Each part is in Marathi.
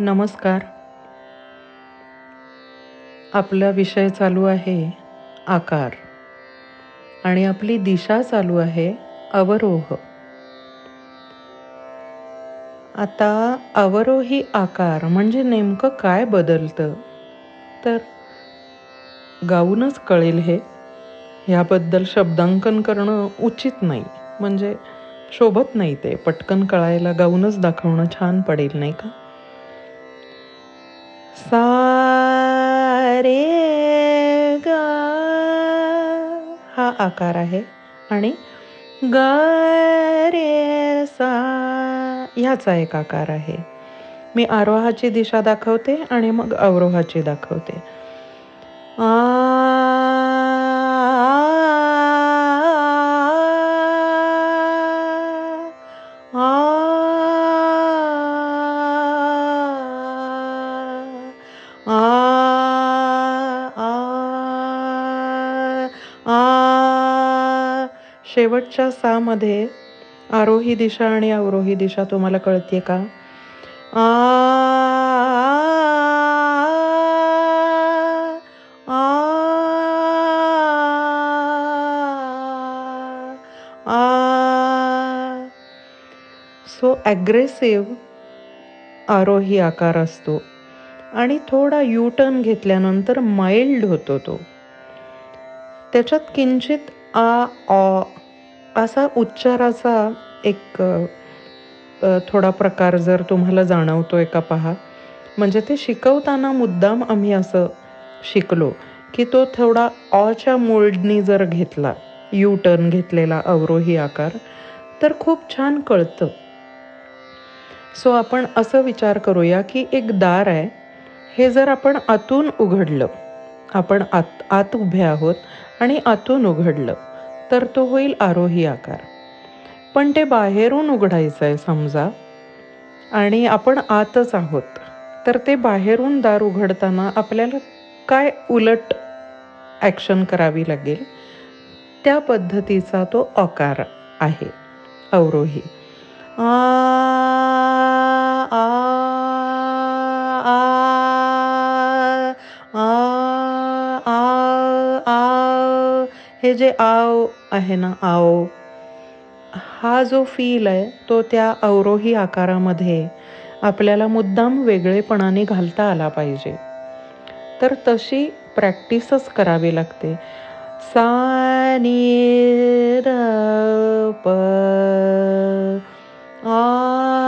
नमस्कार. आपला विषय चालू आहे आकार. आणि आपली दिशा चालू आहे अवरोह. आता अवरोही आकार म्हणजे नेमकं काय बदलतं? तर गाऊनच कळेल हे. ह्याबद्दल शब्दांकन करणं उचित नाही. म्हणजे शोभत नाही ते. पटकन कळायला गाऊनच दाखवणं छान पडेल नाही का? सा रे गा हा आकार आहे. आणि ग रे सा ह्याचा एक आकार आहे. मी आरोहाची दिशा दाखवते आणि मग अवरोहाची दाखवते. शेवटच्या सामध्ये आरोही दिशा आणि अवरोही दिशा तुम्हाला कळते का? आ सो ॲग्रेसिव्ह आरोही आकार असतो. आणि थोडा यू टर्न घेतल्यानंतर माइल्ड होतो तो. त्याच्यात किंचित आ ऑ असा उच्चाराचा एक थोडा प्रकार जर तुम्हाला जाणवतोय का पहा. म्हणजे ते शिकवताना मुद्दाम आम्ही असं शिकलो की तो थोडा ऑच्या मोल्डनी जर घेतला यू टर्न घेतलेला अवरोही आकार तर खूप छान कळतं. सो आपण असं विचार करूया की एक दार आहे हे जर आपण आतून उघडलं आपण आत आत उभे आहोत आणि आतून उघडलं तर तो होईल आरोही आकार. पण ते बाहेरून उघडायचं आहे समजा. आणि आपण आतच आहोत. तर ते बाहेरून दार उघडताना आपल्याला काय उलट ॲक्शन करावी लागेल? त्या पद्धतीचा तो आकार आहे. अवरोही. आ आ हे जे आव आहे ना आओ हा जो फील आहे तो त्या अवरोही आकारामध्ये आपल्याला मुद्दाम वेगळेपणाने घालता आला पाहिजे. तर तशी प्रॅक्टिसच करावी लागते. सा प आ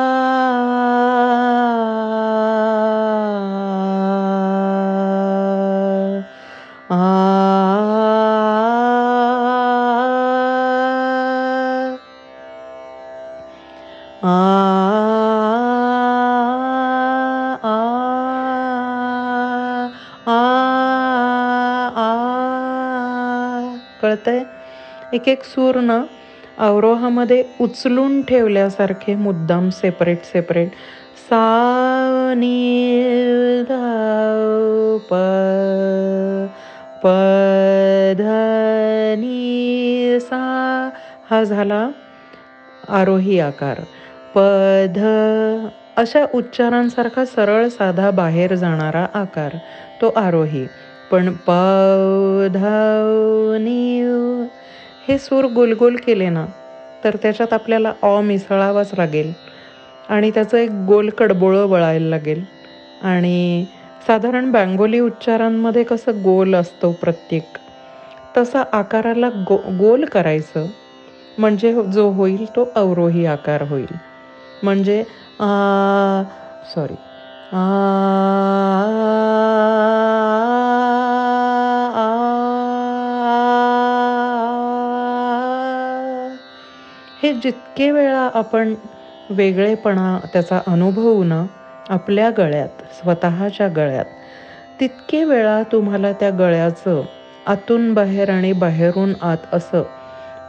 एक एक सूर ना अवरोहामध्ये उचलून ठेवल्यासारखे मुद्दाम सेपरेट सेपरेट सा प प सा. हा झाला आरोही आकार. पध अशा उच्चारांसारखा सरळ साधा बाहेर जाणारा आकार. तो आरोही. पण प हे सूर गोलगोल केले ना तर त्याच्यात आपल्याला अ मिसळावाच लागेल. आणि त्याचं एक गोल कडबोळं वळायला लागेल. आणि साधारण बँगोली उच्चारांमध्ये कसं गोल असतो प्रत्येक तसा आकाराला गो गोल करायचं. म्हणजे जो होईल तो अवरोही आकार होईल. म्हणजे सॉरी आ हे जितके वेळा आपण वेगळेपणा त्याचा अनुभवू ना आपल्या गळ्यात स्वतःच्या गळ्यात तितके वेळा तुम्हाला त्या गळ्याचं आतून बाहेर आणि बाहेरून आत असं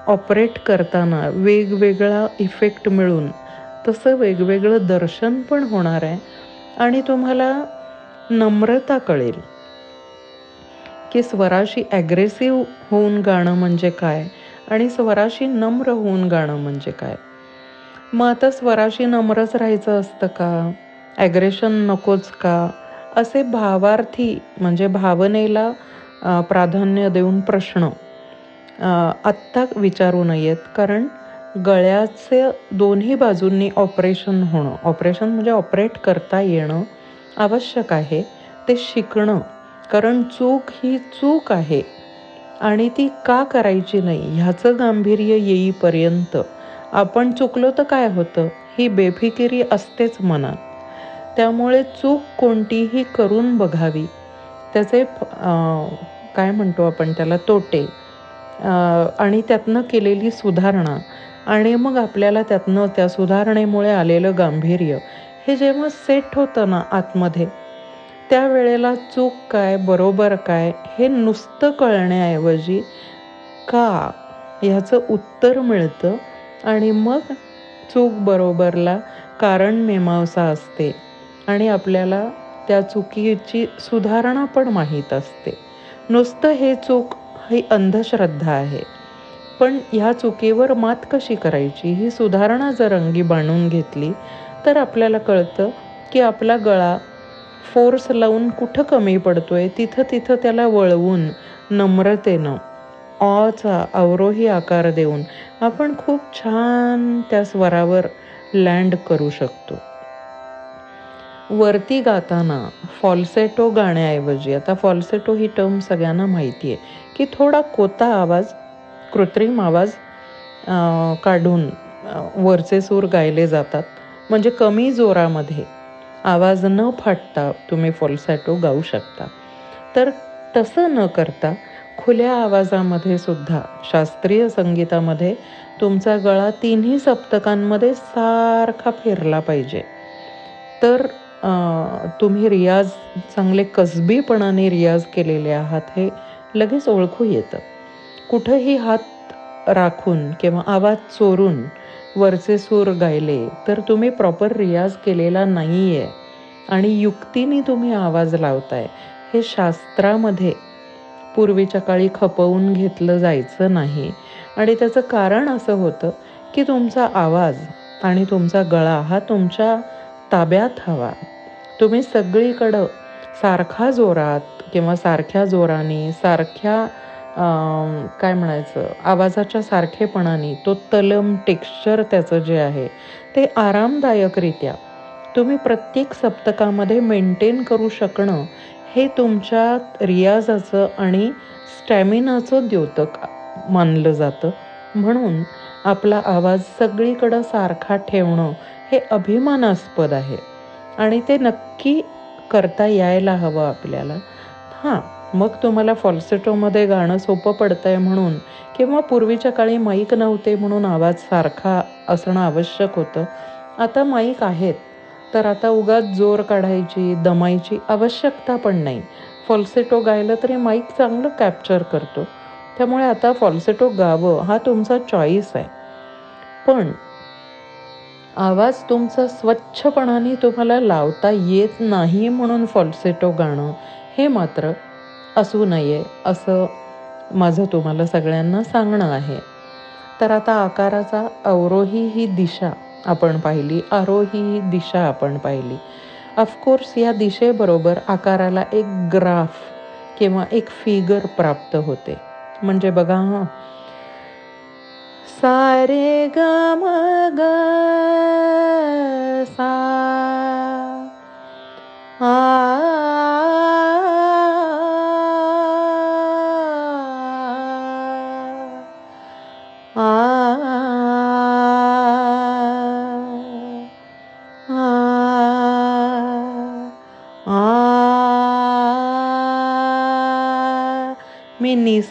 ऑपरेट करताना वेगवेगळा इफेक्ट मिळून तसं वेगवेगळं दर्शन पण होणार आहे आणि तुम्हाला नम्रता कळेल. की स्वराशी ॲग्रेसिव्ह होऊन गाणं म्हणजे काय? आणि स्वराशी नम्र होऊन गाणं म्हणजे काय? मग आता स्वराशी नम्रच राहायचं असतं का? ॲग्रेशन नकोच का? असे भावार्थी म्हणजे भावनेला प्राधान्य देऊन प्रश्न आत्ता विचारू नयेत. कारण गळ्याचे दोन्ही बाजूंनी ऑपरेशन होणं ऑपरेशन म्हणजे ऑपरेट करता येणं आवश्यक आहे. ते शिकणं. कारण चूक ही चूक आहे. आणि ती का करायची नाही? ह्याचं गांभीर्य येईपर्यंत आपण चुकलो तर काय होतं? ही बेफिकिरी असतेच मनात. त्यामुळे चूक कोणतीही करून बघावी. त्याचे काय म्हणतो आपण त्याला? तोटे. आणि त्यातनं केलेली सुधारणा. आणि मग आपल्याला त्यातनं त्या सुधारणेमुळे आलेलं गांभीर्य. हे जेव्हा सेट होतं ना आतमध्ये त्या वेळेला चूक काय बरोबर काय हे नुसतं कळण्याऐवजी का ह्याचं उत्तर मिळतं आणि मग चूक बरोबरला कारण मीमांसा असते आणि आपल्याला त्या चुकीची सुधारणा पण माहीत असते. नुसतं हे चूक ही अंधश्रद्धा आहे. पण ह्या चुकीवर मात कशी करायची? ही सुधारणा जर अंगी बांधून घेतली तर आपल्याला कळतं की आपला गळा फोर्स लावून कुठं कमी पडतोय तिथं तिथं त्याला वळवून नम्रतेनं ऑचा अवरोही आकार देऊन आपण खूप छान त्या स्वरावर लँड करू शकतो. वरती गाताना फॉल्सेटो गाण्याऐवजी आता फॉल्सेटो ही टर्म सगळ्यांना माहिती आहे की थोडा कोता आवाज कृत्रिम आवाज काढून वरचे सूर गायले जातात. म्हणजे कमी जोरामध्ये. आवाज न फाटता तुम्ही फॉल्सॅटो गाऊ शकता. तर तसं न करता खुल्या आवाजामध्ये सुद्धा शास्त्रीय संगीतामध्ये तुमचा गळा तिन्ही सप्तकांमध्ये सारखा फिरला पाहिजे. तर तुम्ही रियाज चांगले कसबीपणाने रियाज केलेले आहात हे लगेच ओळखू येतं. कुठंही हात राखून किंवा आवाज चोरून वरचे सूर गायले तर तुम्ही प्रॉपर रियाज केलेला नाही आहे आणि युक्तीने तुम्ही आवाज लावताय. हे शास्त्रामध्ये पूर्वीच्या काळी खपवून घेतलं जायचं नाही. आणि त्याचं कारण असं होतं की तुमचा आवाज आणि तुमचा गळा हा तुमच्या ताब्यात हवा. तुम्ही सगळीकडं सारखा जोरात किंवा सारख्या जोराने सारख्या काय म्हणायचं? आवाजाच्या सारखेपणाने तो तलम टेक्स्चर त्याचं जे आहे ते आरामदायकरित्या तुम्ही प्रत्येक सप्तकामध्ये मेंटेन करू शकणं हे तुमच्या रियाजाचं आणि स्टॅमिनाचं द्योतक मानलं जातं. म्हणून आपला आवाज सगळीकडं सारखा ठेवणं हे अभिमानास्पद आहे आणि ते नक्की करता यायला हवं आपल्याला. हां मग तुम्हाला फॉल्सेटोमध्ये गाणं सोपं पडतं आहे म्हणून किंवा पूर्वीच्या काळी माईक नव्हते म्हणून आवाज सारखा असणं आवश्यक होतं. आता माईक आहेत. तर आता उगाच जोर काढायची दमायची आवश्यकता पण नाही. फॉल्सेटो गायलं तरी माईक चांगलं कॅप्चर करतो. त्यामुळे आता फॉल्सेटो गावं हा तुमचा चॉईस आहे. पण आवाज तुमचा स्वच्छपणाने तुम्हाला लावता येत नाही म्हणून फॉल्सेटो गाणं हे मात्र असू नये असं माझं तुम्हाला सगळ्यांना सांगणं आहे. तर आता आकाराचा अवरोही ही दिशा आपण पाहिली आरोही ही दिशा आपण पाहिली. ऑफकोर्स या दिशेबरोबर आकाराला एक ग्राफ किंवा एक फिगर प्राप्त होते. म्हणजे बघा हां. सारे ग सा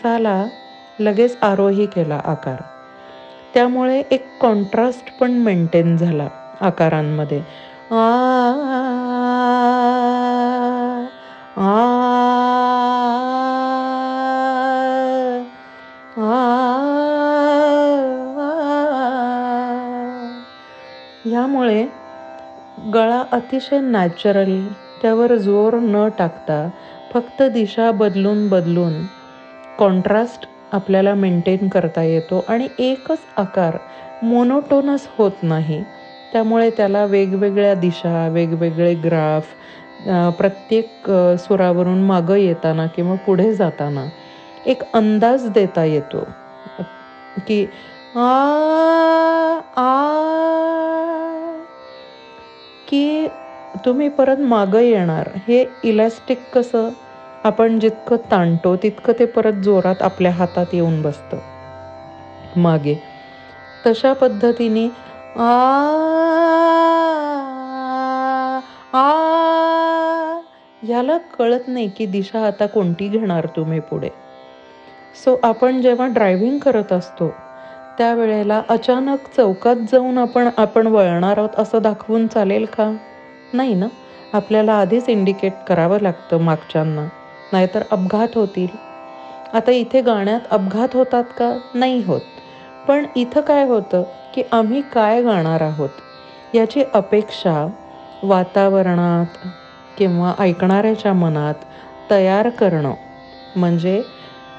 माणसाला लगेच आरोही केला आकार त्यामुळे एक कॉन्ट्रास्ट पण मेंटेन झाला आकारांमध्ये आ ह्यामुळे गळा अतिशय नॅचरल त्यावर जोर न टाकता फक्त दिशा बदलून बदलून कॉन्ट्रास्ट आपल्याला मेंटेन करता येतो आणि एकच आकार मोनोटोनस होत नाही. त्यामुळे त्याला वेगवेगळ्या दिशा वेगवेगळे ग्राफ प्रत्येक सुरावरून मागं येताना किंवा पुढे जाताना एक अंदाज देता येतो. की आ आ की तुम्ही परत मागं येणार. हे इलॅस्टिक कसं? आपण जितकं ताणतो तितकं ते परत जोरात आपल्या हातात येऊन बसतं. मागे. तशा पद्धतीने आ आ ह्याला कळत नाही की दिशा आता कोणती घेणार तुम्ही पुढे. सो आपण जेव्हा ड्रायव्हिंग करत असतो त्यावेळेला अचानक चौकात जाऊन आपण आपण वळणार आहोत असं दाखवून चालेल का? नाही ना? आपल्याला आधीच इंडिकेट करावं लागतं मागच्यांना. नाहीतर अपघात होतील. आता इथे गाण्यात अपघात होतात का? नाही होत. पण इथं काय होतं की आम्ही काय गाणार आहोत? याची अपेक्षा वातावरणात किंवा ऐकणाऱ्याच्या मनात तयार करणं. म्हणजे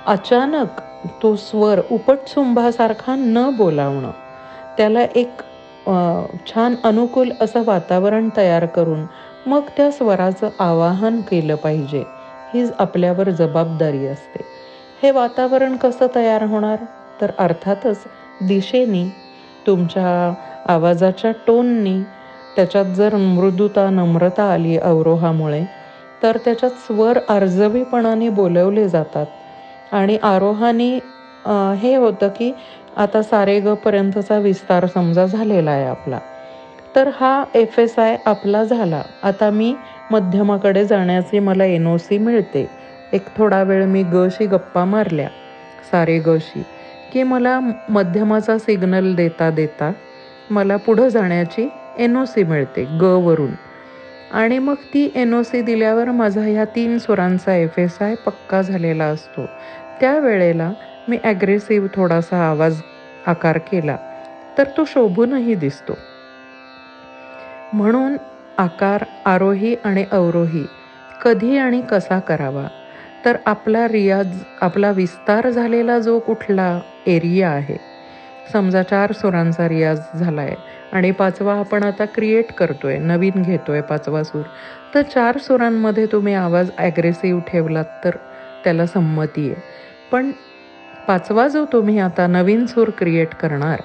अचानक तो स्वर उपटसुंभासारखा न बोलावणं. त्याला एक छान अनुकूल असं वातावरण तयार करून मग त्या स्वराचं आवाहन केलं पाहिजे. हीच आपल्यावर जबाबदारी असते. हे वातावरण कसं तयार होणार? तर अर्थातच दिशेने तुमच्या आवाजाच्या टोननी त्याच्यात जर मृदुता नम्रता आली अवरोहामुळे तर त्याच्यात स्वर अर्जवीपणाने बोलवले जातात. आणि आरोहाने हे होतं की आता सारेगपर्यंतचा विस्तार समजा झालेला आहे आपला. तर हा एफ एस आय आपला झाला. आता मी मध्यमाकडे जाण्याची मला एन ओ सी मिळते. एक थोडा वेळ मी गशी गप्पा मारल्या. सारे गशी. की मला मध्यमाचा सिग्नल देता देता मला पुढं जाण्याची एन ओ सी मिळते ग वरून. आणि मग ती एन ओ सी दिल्यावर माझा ह्या तीन स्वरांचा एफ एस आय पक्का झालेला असतो. त्यावेळेला मी ॲग्रेसिव्ह थोडासा आवाज आकार केला. तर तो शोभूनही दिसतो. म्हणून आकार आरोही आणि अवरोही कधी आणि कसा करावा? तर आपला रियाज आपला विस्तार झालेला जो कुठला एरिया आहे. समजा चार सुरांचा रियाज झाला आहे आणि पाचवा आपण आता क्रिएट करतो आहे नवीन घेतो आहे पाचवा सूर. तर चार सुरांमध्ये तुम्ही आवाज ॲग्रेसिव्ह ठेवलात तर त्याला संमती आहे. पण पाचवा जो तुम्ही आता नवीन सूर क्रिएट करणार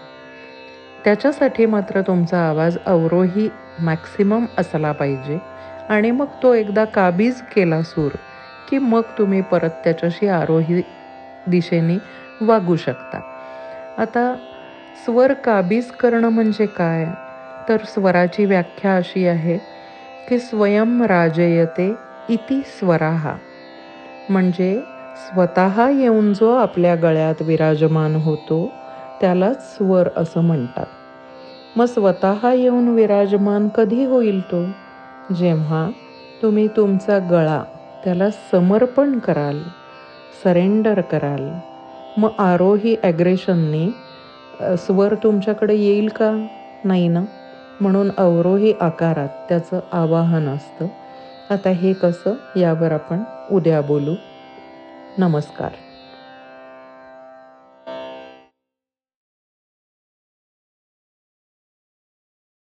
त्याच्यासाठी मात्र तुमचा आवाज अवरोही मॅक्सिमम असला पाहिजे. आणि मग तो एकदा काबीज केला सूर की मग तुम्ही परत त्याच्याशी आरोही दिशेने वागू शकता. आता स्वर काबीज करणं म्हणजे काय? तर स्वराची व्याख्या अशी आहे की स्वयं राजयते इति स्वराहा म्हणजे स्वतः येऊन जो आपल्या गळ्यात विराजमान होतो त्यालाच स्वर असं म्हणतात. मग स्वतः येऊन विराजमान कधी होईल तो? जेव्हा तुम्ही तुमचा गळा त्याला समर्पण कराल सरेंडर कराल मग आरोही ॲग्रेशनने स्वर तुमच्याकडे येईल का? नाही ना? म्हणून अवरोही आकारात त्याचं आवाहन असतं. आता हे कसं? यावर आपण उद्या बोलू. नमस्कार.